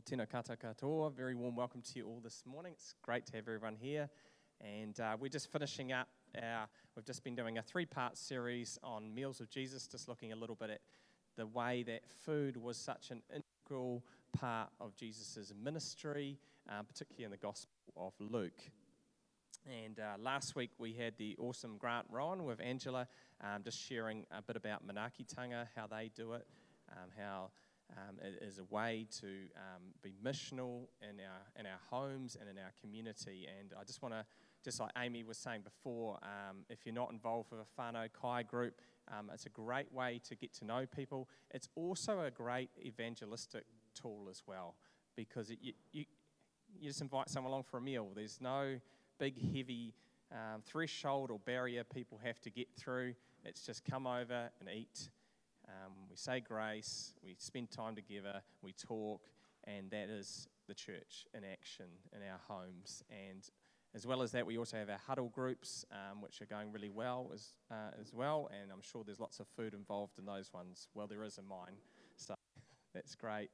Well, tēnā koutou katoa. Very warm welcome to you all this morning. It's great to have everyone here. And uh, we're just finishing up our, we've just been doing a three part series on Meals of Jesus, just looking a little bit at the way that food was such an integral part of Jesus' ministry, uh, particularly in the Gospel of Luke. And uh, last week we had the awesome Grant Rowan with Angela, um, just sharing a bit about Manaakitanga, how they do it, um, how um, it is a way to um, be missional in our, in our homes and in our community. And I just want to, just like Amy was saying before, um, if you're not involved with a whānau kai group, um, it's a great way to get to know people. It's also a great evangelistic tool as well because it, you, you, you just invite someone along for a meal. There's no big, heavy um, threshold or barrier people have to get through. It's just come over and eat um, we say grace, we spend time together, we talk, and that is the church in action in our homes. And as well as that, we also have our huddle groups, um, which are going really well as, uh, as well. And I'm sure there's lots of food involved in those ones. Well, there is in mine, so that's great.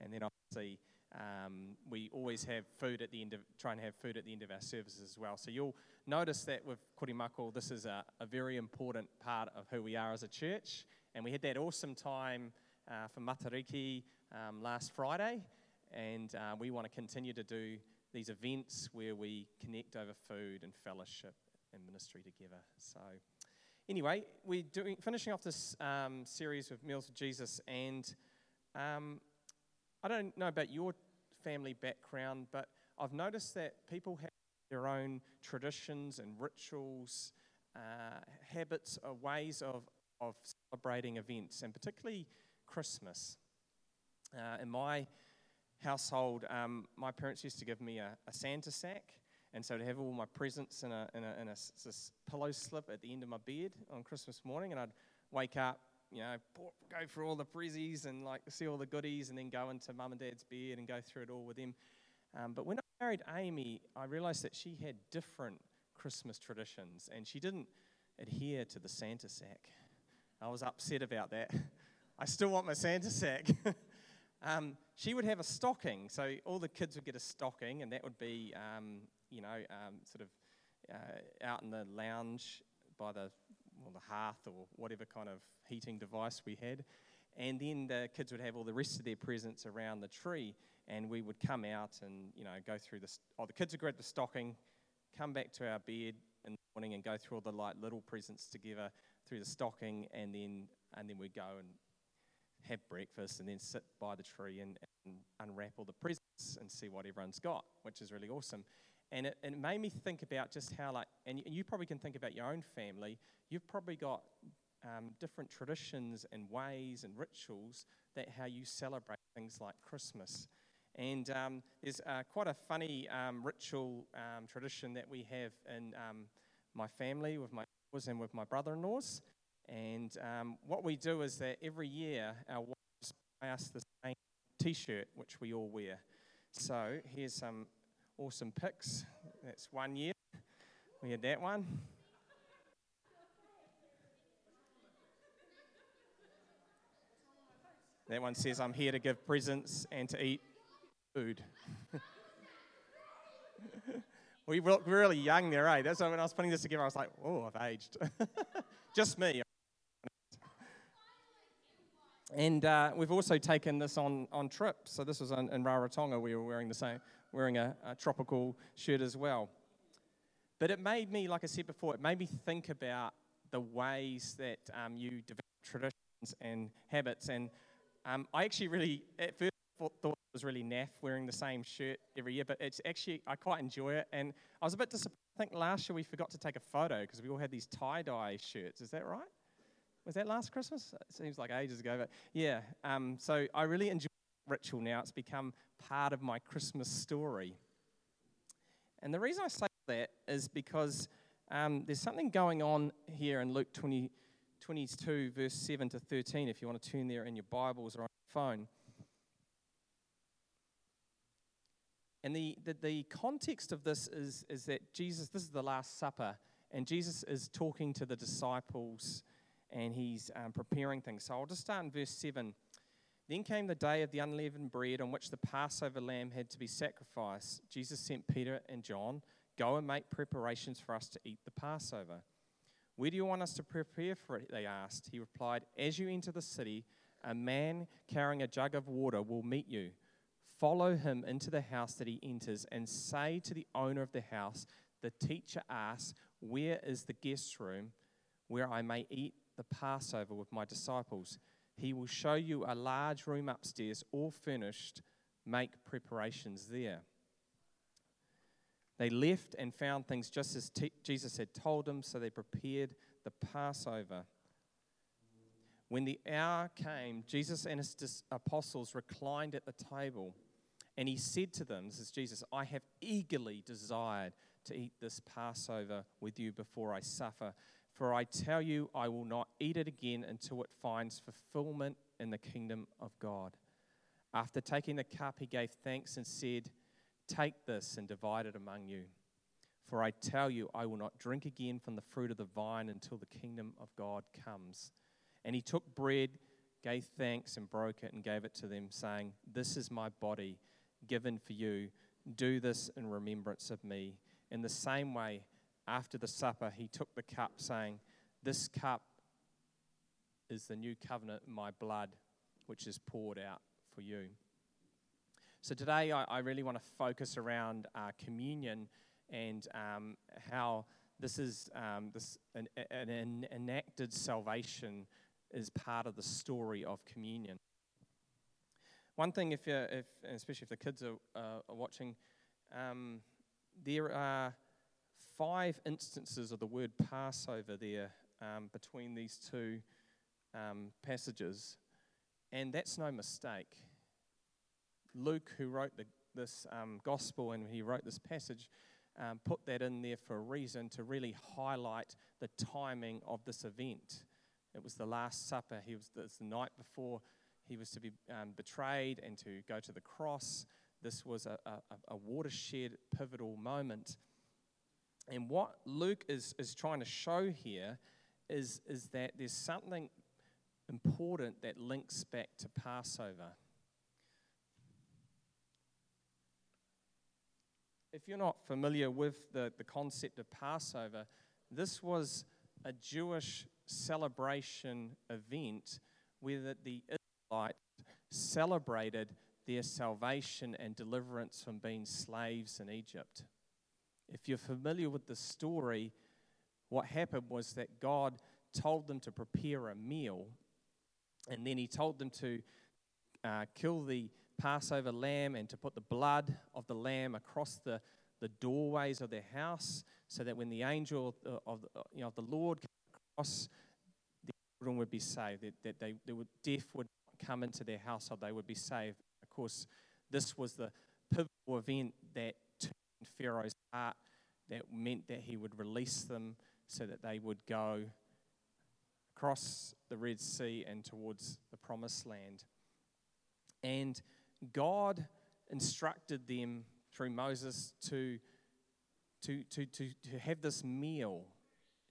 And then obviously, um, we always have food at the end of, try and have food at the end of our services as well. So you'll notice that with Korimako, this is a, a very important part of who we are as a church. And we had that awesome time uh, for Matariki um, last Friday. And uh, we want to continue to do these events where we connect over food and fellowship and ministry together. So, anyway, we're doing, finishing off this um, series with Meals of Jesus. And um, I don't know about your family background, but I've noticed that people have their own traditions and rituals, uh, habits, or ways of of celebrating events, and particularly Christmas. Uh, in my household, um, my parents used to give me a, a, Santa sack, and so to have all my presents in a, in a, in a pillow slip at the end of my bed on Christmas morning, and I'd wake up, you know, go through all the prezzies and like see all the goodies, and then go into mum and dad's bed and go through it all with them. Um, but when I married Amy, I realized that she had different Christmas traditions, and she didn't adhere to the Santa sack. I was upset about that. I still want my Santa sack. um, she would have a stocking, so all the kids would get a stocking, and that would be, um, you know, um, sort of uh, out in the lounge by the, well, the hearth or whatever kind of heating device we had. And then the kids would have all the rest of their presents around the tree, and we would come out and, you know, go through this. Oh, the kids would grab the stocking, come back to our bed in the morning, and go through all the like little presents together through the stocking, and then and then we'd go and have breakfast, and then sit by the tree and, and unwrap all the presents and see what everyone's got, which is really awesome. And it, it made me think about just how, like, and you, you probably can think about your own family. You've probably got um, different traditions and ways and rituals that how you celebrate things like Christmas. And um, there's uh, quite a funny um, ritual um, tradition that we have in um, my family with my and with my brother in laws. And um, what we do is that every year our wives buy us the same t shirt, which we all wear. So here's some awesome pics. That's one year. We had that one. That one says, I'm here to give presents and to eat food. We look really young there, eh? That's when I was putting this together, I was like, oh, I've aged. Just me. And uh, we've also taken this on, on trips. So this was in, in Rarotonga. We were wearing the same, wearing a, a tropical shirt as well. But it made me, like I said before, it made me think about the ways that um, you develop traditions and habits. And um, I actually really, at first, thought it was really naff wearing the same shirt every year, but it's actually, I quite enjoy it. And I was a bit disappointed. I think last year we forgot to take a photo because we all had these tie dye shirts. Is that right? Was that last Christmas? It seems like ages ago, but yeah. Um, so I really enjoy ritual now. It's become part of my Christmas story. And the reason I say that is because um, there's something going on here in Luke 20, 22, verse 7 to 13, if you want to turn there in your Bibles or on your phone. And the, the, the, context of this is, is that Jesus, this is the Last Supper, and Jesus is talking to the disciples and he's um, preparing things. So I'll just start in verse 7. Then came the day of the unleavened bread on which the Passover lamb had to be sacrificed. Jesus sent Peter and John, Go and make preparations for us to eat the Passover. Where do you want us to prepare for it? They asked. He replied, As you enter the city, a man carrying a jug of water will meet you. Follow him into the house that he enters and say to the owner of the house, The teacher asks, Where is the guest room where I may eat the Passover with my disciples? He will show you a large room upstairs, all furnished. Make preparations there. They left and found things just as t- Jesus had told them, so they prepared the Passover. When the hour came, Jesus and his apostles reclined at the table, and he said to them, This is Jesus, I have eagerly desired to eat this Passover with you before I suffer. For I tell you, I will not eat it again until it finds fulfillment in the kingdom of God. After taking the cup, he gave thanks and said, Take this and divide it among you. For I tell you, I will not drink again from the fruit of the vine until the kingdom of God comes. And he took bread, gave thanks, and broke it, and gave it to them, saying, This is my body given for you. Do this in remembrance of me. In the same way, after the supper, he took the cup, saying, This cup is the new covenant in my blood, which is poured out for you. So today, I, I really want to focus around uh, communion and um, how this is this an, an, an enacted salvation is part of the story of communion. One thing, if, if especially if the kids are, uh, are watching, um, there are five instances of the word Passover there um, between these two um, passages, and that's no mistake. Luke, who wrote the, this um, gospel and he wrote this passage, um, put that in there for a reason to really highlight the timing of this event. It was the Last Supper. He was, the night before he was to be um, betrayed and to go to the cross. This was a, a, a watershed, pivotal moment. And what Luke is, is trying to show here is, is that there's something important that links back to Passover. If you're not familiar with the, the concept of Passover, this was a Jewish celebration event where the, the Israelites celebrated their salvation and deliverance from being slaves in Egypt. If you're familiar with the story, what happened was that God told them to prepare a meal, and then He told them to uh, kill the Passover lamb and to put the blood of the lamb across the, the doorways of their house, so that when the angel of, of, you know, of the Lord came across, the children would be saved, that, that they, they would, death would come into their household, they would be saved. Of course, this was the pivotal event that turned Pharaoh's heart that meant that he would release them so that they would go across the Red Sea and towards the promised land. And God instructed them through Moses to, to, to, to, to have this meal,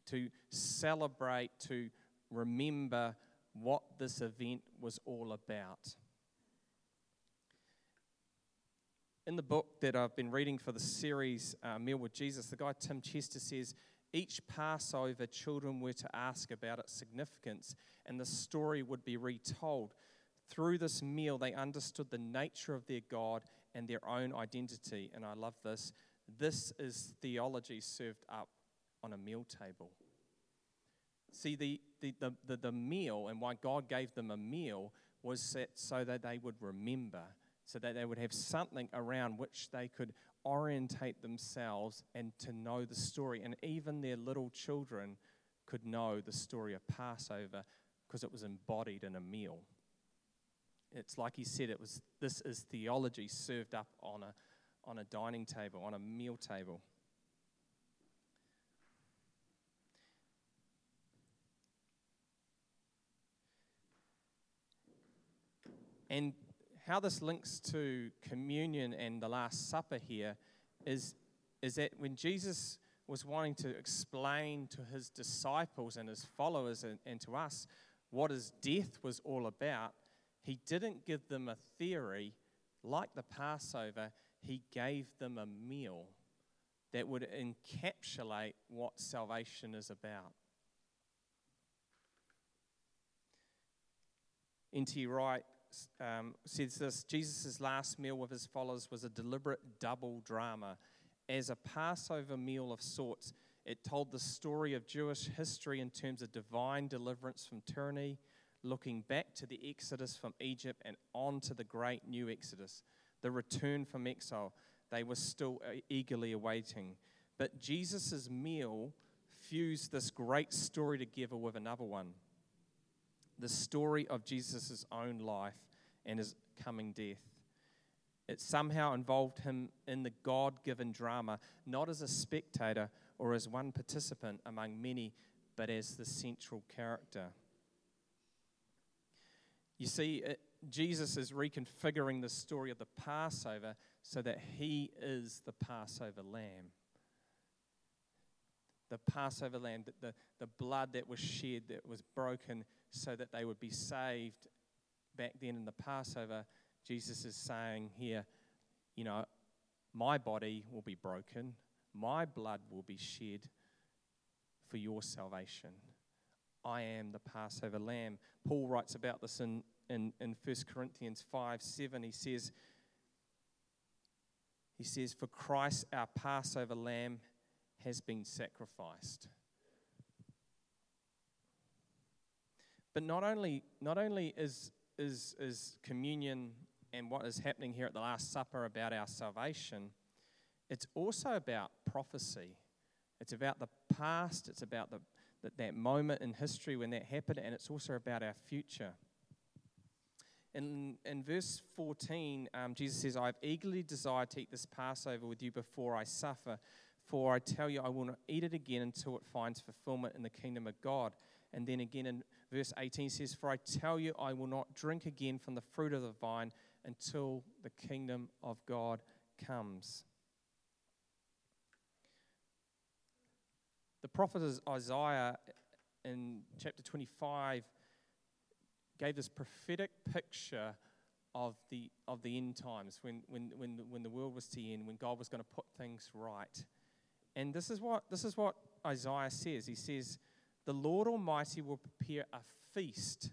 to celebrate, to remember what this event was all about. in the book that I've been reading for the series uh, Meal with Jesus, the guy Tim Chester says each Passover, children were to ask about its significance, and the story would be retold. Through this meal, they understood the nature of their God and their own identity. And I love this. This is theology served up on a meal table. See, the, the, the, the, meal and why God gave them a meal was set so that they would remember so that they would have something around which they could orientate themselves and to know the story. And even their little children could know the story of Passover because it was embodied in a meal. It's like he said, it was this is theology served up on a on a dining table, on a meal table. And how this links to communion and the Last Supper here is, is that when Jesus was wanting to explain to his disciples and his followers and, and to us what his death was all about, He didn't give them a theory like the Passover, he gave them a meal that would encapsulate what salvation is about. N.T. Wright um, says this Jesus' last meal with his followers was a deliberate double drama. As a Passover meal of sorts, it told the story of Jewish history in terms of divine deliverance from tyranny, looking back to the exodus from Egypt and on to the great new exodus, the return from exile they were still uh, eagerly awaiting. But Jesus' meal fused this great story together with another one the story of Jesus' own life and his coming death. It somehow involved him in the God given drama, not as a spectator or as one participant among many, but as the central character. You see, it, Jesus is reconfiguring the story of the Passover so that he is the Passover lamb. The Passover lamb, the, the, the blood that was shed, that was broken so that they would be saved back then in the Passover. Jesus is saying here, you know, my body will be broken, my blood will be shed for your salvation. I am the Passover lamb. Paul writes about this in, in, in 1 Corinthians 5 7. He says, he says, For Christ, our Passover lamb, has been sacrificed. But not only, not only is, is, is communion and what is happening here at the Last Supper about our salvation, it's also about prophecy. It's about the past, it's about the, that, that moment in history when that happened, and it's also about our future. In, in verse 14, um, Jesus says, I have eagerly desired to eat this Passover with you before I suffer. For I tell you, I will not eat it again until it finds fulfillment in the kingdom of God. And then again in verse 18 says, For I tell you, I will not drink again from the fruit of the vine until the kingdom of God comes. The prophet Isaiah in chapter 25 gave this prophetic picture of the, of the end times, when, when, when, the, when the world was to end, when God was going to put things right. And this is, what, this is what Isaiah says. He says, The Lord Almighty will prepare a feast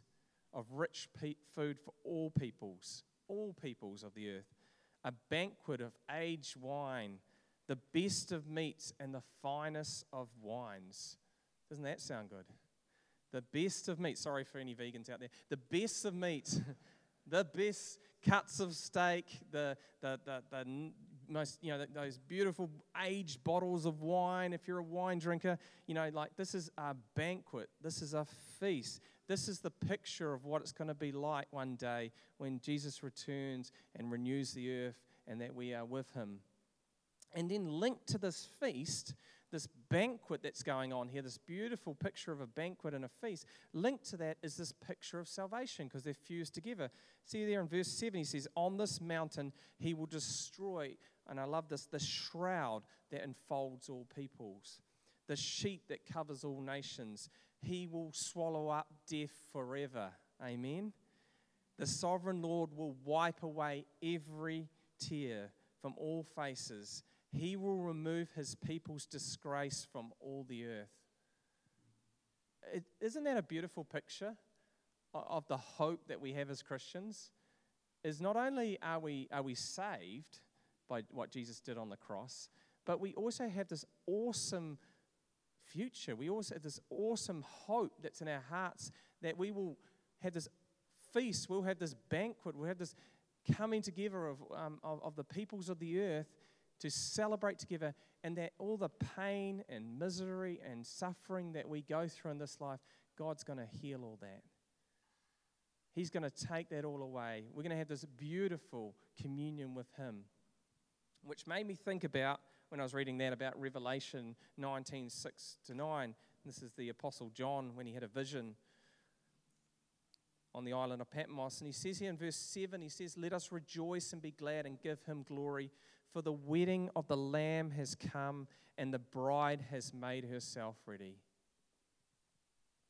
of rich food for all peoples, all peoples of the earth, a banquet of aged wine, the best of meats, and the finest of wines. Doesn't that sound good? the best of meat. Sorry for any vegans out there. The best of meat, the best cuts of steak, the, the, the, the most, you know, those beautiful aged bottles of wine. If you're a wine drinker, you know, like this is a banquet, this is a feast. This is the picture of what it's going to be like one day when Jesus returns and renews the earth and that we are with him. And then linked to this feast this banquet that's going on here, this beautiful picture of a banquet and a feast, linked to that is this picture of salvation because they're fused together. See there in verse 7, he says, On this mountain he will destroy, and I love this, the shroud that enfolds all peoples, the sheet that covers all nations. He will swallow up death forever. Amen. The sovereign Lord will wipe away every tear from all faces he will remove his people's disgrace from all the earth. is not that a beautiful picture of the hope that we have as Christians? Is not only are we, are we saved by what Jesus did on the cross, but we also have this awesome future. We also have this awesome hope that's in our hearts that we will have this feast, we'll have this banquet, we'll have this coming together of, um, of, of the peoples of the earth to celebrate together, and that all the pain and misery and suffering that we go through in this life, God's going to heal all that. He's going to take that all away. We're going to have this beautiful communion with Him, which made me think about when I was reading that about Revelation 19 6 to 9. This is the Apostle John when he had a vision on the island of Patmos. And he says here in verse 7, he says, Let us rejoice and be glad and give him glory, for the wedding of the Lamb has come, and the bride has made herself ready.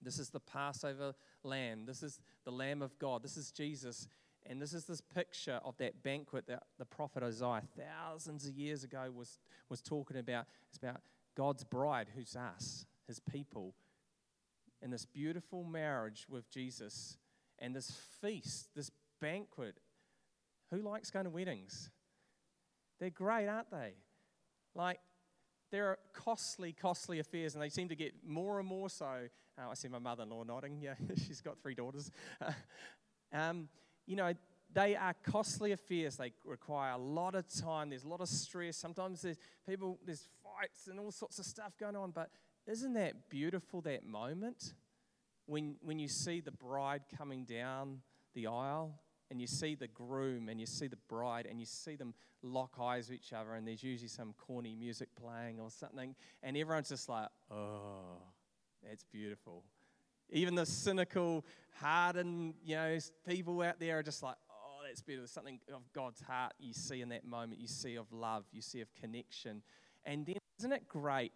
This is the Passover lamb. This is the Lamb of God. This is Jesus. And this is this picture of that banquet that the prophet Isaiah thousands of years ago was, was talking about. It's about God's bride, who's us, his people, and this beautiful marriage with Jesus, and this feast, this banquet. Who likes going to weddings? They're great, aren't they? Like, they're costly, costly affairs, and they seem to get more and more so. Uh, I see my mother in law nodding. Yeah, she's got three daughters. um, you know, they are costly affairs. They require a lot of time. There's a lot of stress. Sometimes there's people, there's fights and all sorts of stuff going on. But isn't that beautiful, that moment when, when you see the bride coming down the aisle and you see the groom and you see the bride and you see them lock eyes with each other and there's usually some corny music playing or something and everyone's just like, oh, that's beautiful. Even the cynical, hardened, you know, people out there are just like, oh, that's beautiful. Something of God's heart you see in that moment. You see of love. You see of connection. And then isn't it great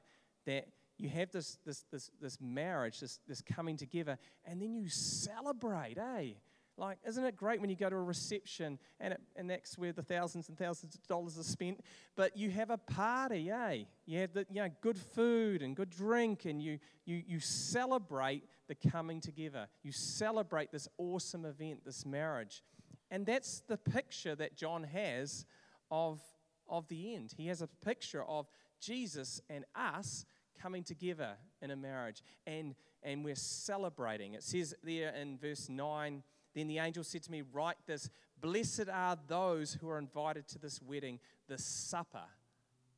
that you have this, this, this, this marriage, this, this coming together, and then you celebrate, eh? Like, isn't it great when you go to a reception and, it, and that's where the thousands and thousands of dollars are spent? But you have a party, eh? You have the, you know, good food and good drink, and you, you, you celebrate the coming together. You celebrate this awesome event, this marriage. And that's the picture that John has of, of the end. He has a picture of Jesus and us coming together in a marriage, and, and we're celebrating. It says there in verse 9 Then the angel said to me, Write this Blessed are those who are invited to this wedding, the supper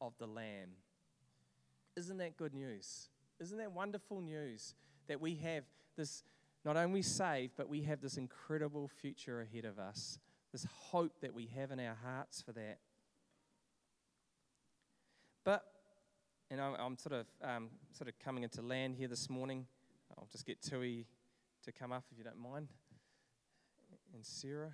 of the Lamb. Isn't that good news? Isn't that wonderful news that we have this not only saved, but we have this incredible future ahead of us, this hope that we have in our hearts for that. But, and I'm sort of um, sort of coming into land here this morning. I'll just get Tui to come up if you don't mind, and Sarah.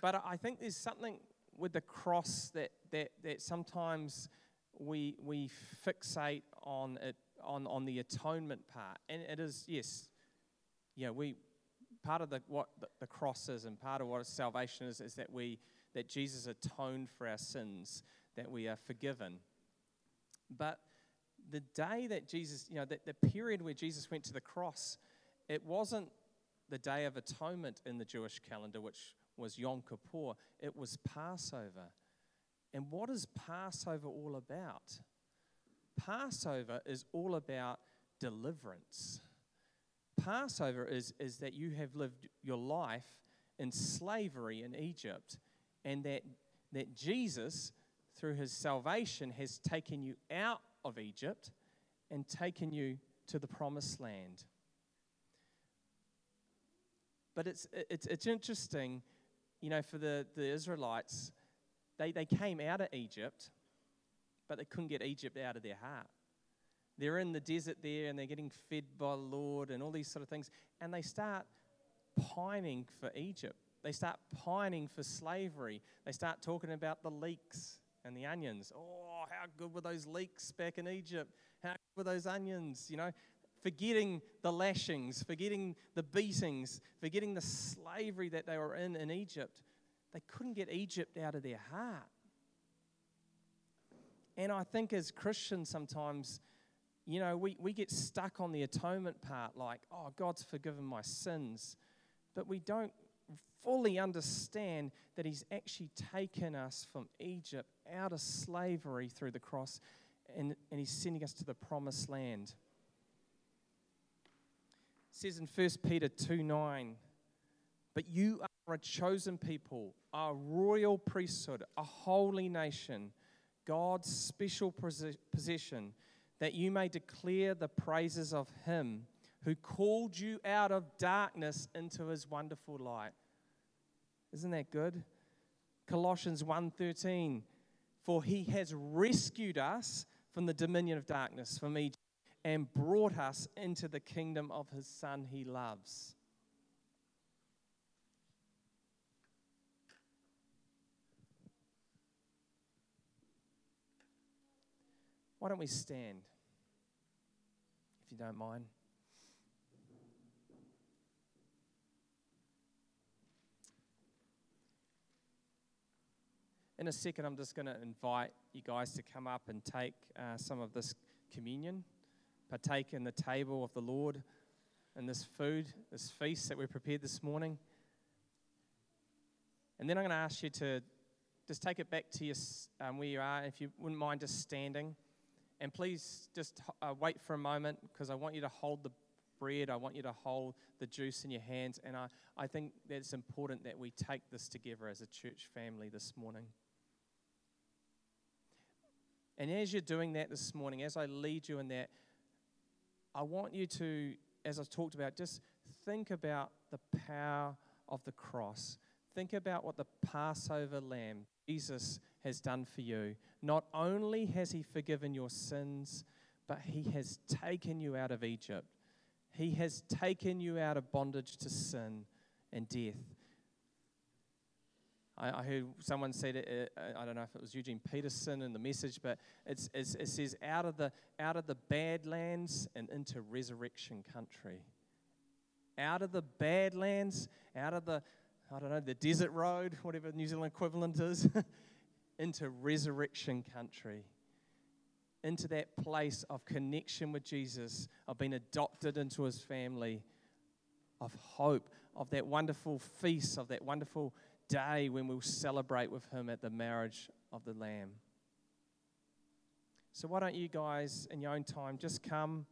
But I think there's something with the cross that, that, that sometimes we, we fixate on it on, on the atonement part. And it is, yes, yeah, we part of the, what the, cross is and part of what salvation is is that we that Jesus atoned for our sins, that we are forgiven. But the day that Jesus, you know, that the period where Jesus went to the cross, it wasn't the day of atonement in the Jewish calendar, which was Yom Kippur, it was Passover. And what is Passover all about? Passover is all about deliverance. Passover is, is that you have lived your life in slavery in Egypt, and that, that Jesus, through his salvation, has taken you out of Egypt and taken you to the promised land. But it's, it's, it's interesting, you know, for the, the Israelites they, they came out of Egypt, but they couldn't get Egypt out of their heart. They're in the desert there and they're getting fed by the Lord and all these sort of things. And they start pining for Egypt. They start pining for slavery. They start talking about the leeks and the onions. Oh, how good were those leeks back in Egypt? How good were those onions? You know, forgetting the lashings, forgetting the beatings, forgetting the slavery that they were in in Egypt. They couldn't get Egypt out of their heart. And I think as Christians, sometimes, you know, we, we get stuck on the atonement part, like, oh, God's forgiven my sins. But we don't fully understand that He's actually taken us from Egypt out of slavery through the cross and, and He's sending us to the promised land. Says in 1 Peter 2 9, but you are a chosen people, a royal priesthood, a holy nation, God's special possession, that you may declare the praises of Him who called you out of darkness into His wonderful light. Isn't that good? Colossians 1:13 For he has rescued us from the dominion of darkness from Egypt and brought us into the kingdom of his son he loves. why don't we stand, if you don't mind? In a second, I'm just going to invite you guys to come up and take uh, some of this communion, partake in the table of the Lord and this food, this feast that we prepared this morning. And then I'm going to ask you to just take it back to your, um, where you are, if you wouldn't mind just standing. And please just uh, wait for a moment because I want you to hold the bread. I want you to hold the juice in your hands. And I, I think that it's important that we take this together as a church family this morning. And as you're doing that this morning, as I lead you in that, I want you to, as I've talked about, just think about the power of the cross. Think about what the Passover lamb, Jesus, has done for you. Not only has he forgiven your sins, but he has taken you out of Egypt. He has taken you out of bondage to sin and death. I, I heard someone said it, uh, I don't know if it was Eugene Peterson in the message, but it's, it's, it says out of the out of the Badlands and into resurrection country. Out of the Badlands, out of the I don't know the desert road, whatever New Zealand equivalent is, into resurrection country. Into that place of connection with Jesus, of being adopted into his family, of hope, of that wonderful feast, of that wonderful day when we'll celebrate with him at the marriage of the Lamb. So, why don't you guys, in your own time, just come,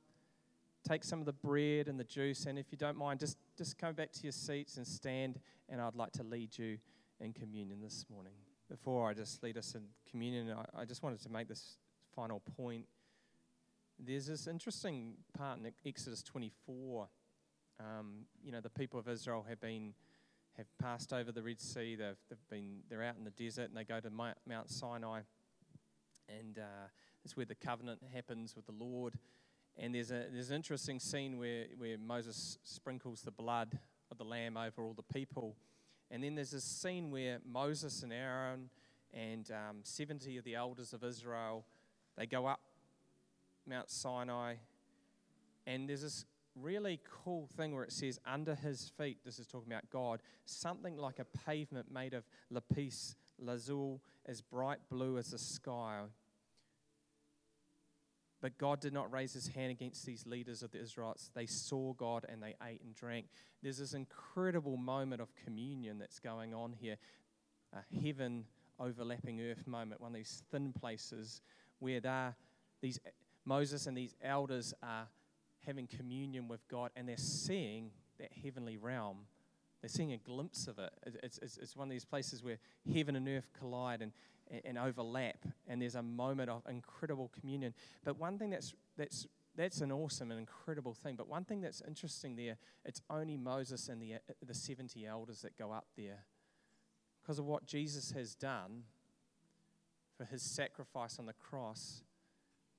take some of the bread and the juice, and if you don't mind, just, just come back to your seats and stand, and I'd like to lead you in communion this morning. Before I just lead us in communion, I, I just wanted to make this final point. There's this interesting part in Exodus 24. Um, you know, the people of Israel have been have passed over the Red Sea. They've, they've been, they're out in the desert and they go to Mount Sinai. And uh, it's where the covenant happens with the Lord. And there's, a, there's an interesting scene where, where Moses sprinkles the blood of the lamb over all the people. And then there's a scene where Moses and Aaron and um, 70 of the elders of Israel, they go up Mount Sinai. And there's this really cool thing where it says, under his feet, this is talking about God, something like a pavement made of lapis lazuli, as bright blue as the sky. But God did not raise his hand against these leaders of the Israelites. They saw God and they ate and drank. There's this incredible moment of communion that's going on here a heaven overlapping earth moment, one of these thin places where these Moses and these elders are having communion with God and they're seeing that heavenly realm. They're seeing a glimpse of it. It's, it's, it's one of these places where heaven and earth collide and, and overlap, and there's a moment of incredible communion. But one thing that's, that's, that's an awesome and incredible thing. But one thing that's interesting there, it's only Moses and the, the 70 elders that go up there. Because of what Jesus has done for his sacrifice on the cross,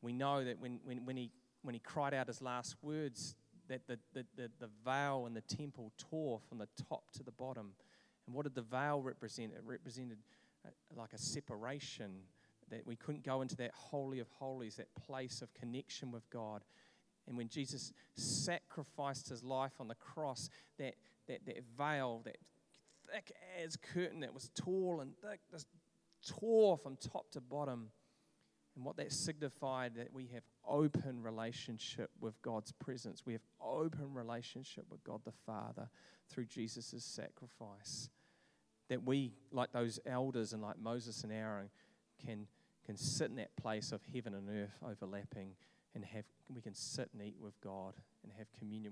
we know that when, when, when he when he cried out his last words, that the, the, the, the veil in the temple tore from the top to the bottom. And what did the veil represent? It represented uh, like a separation, that we couldn't go into that holy of holies, that place of connection with God. And when Jesus sacrificed his life on the cross, that, that, that veil, that thick as curtain that was tall and thick, just tore from top to bottom. And what that signified that we have open relationship with God's presence. We have open relationship with God the Father through Jesus' sacrifice. That we, like those elders and like Moses and Aaron, can, can sit in that place of heaven and earth overlapping and have we can sit and eat with God and have communion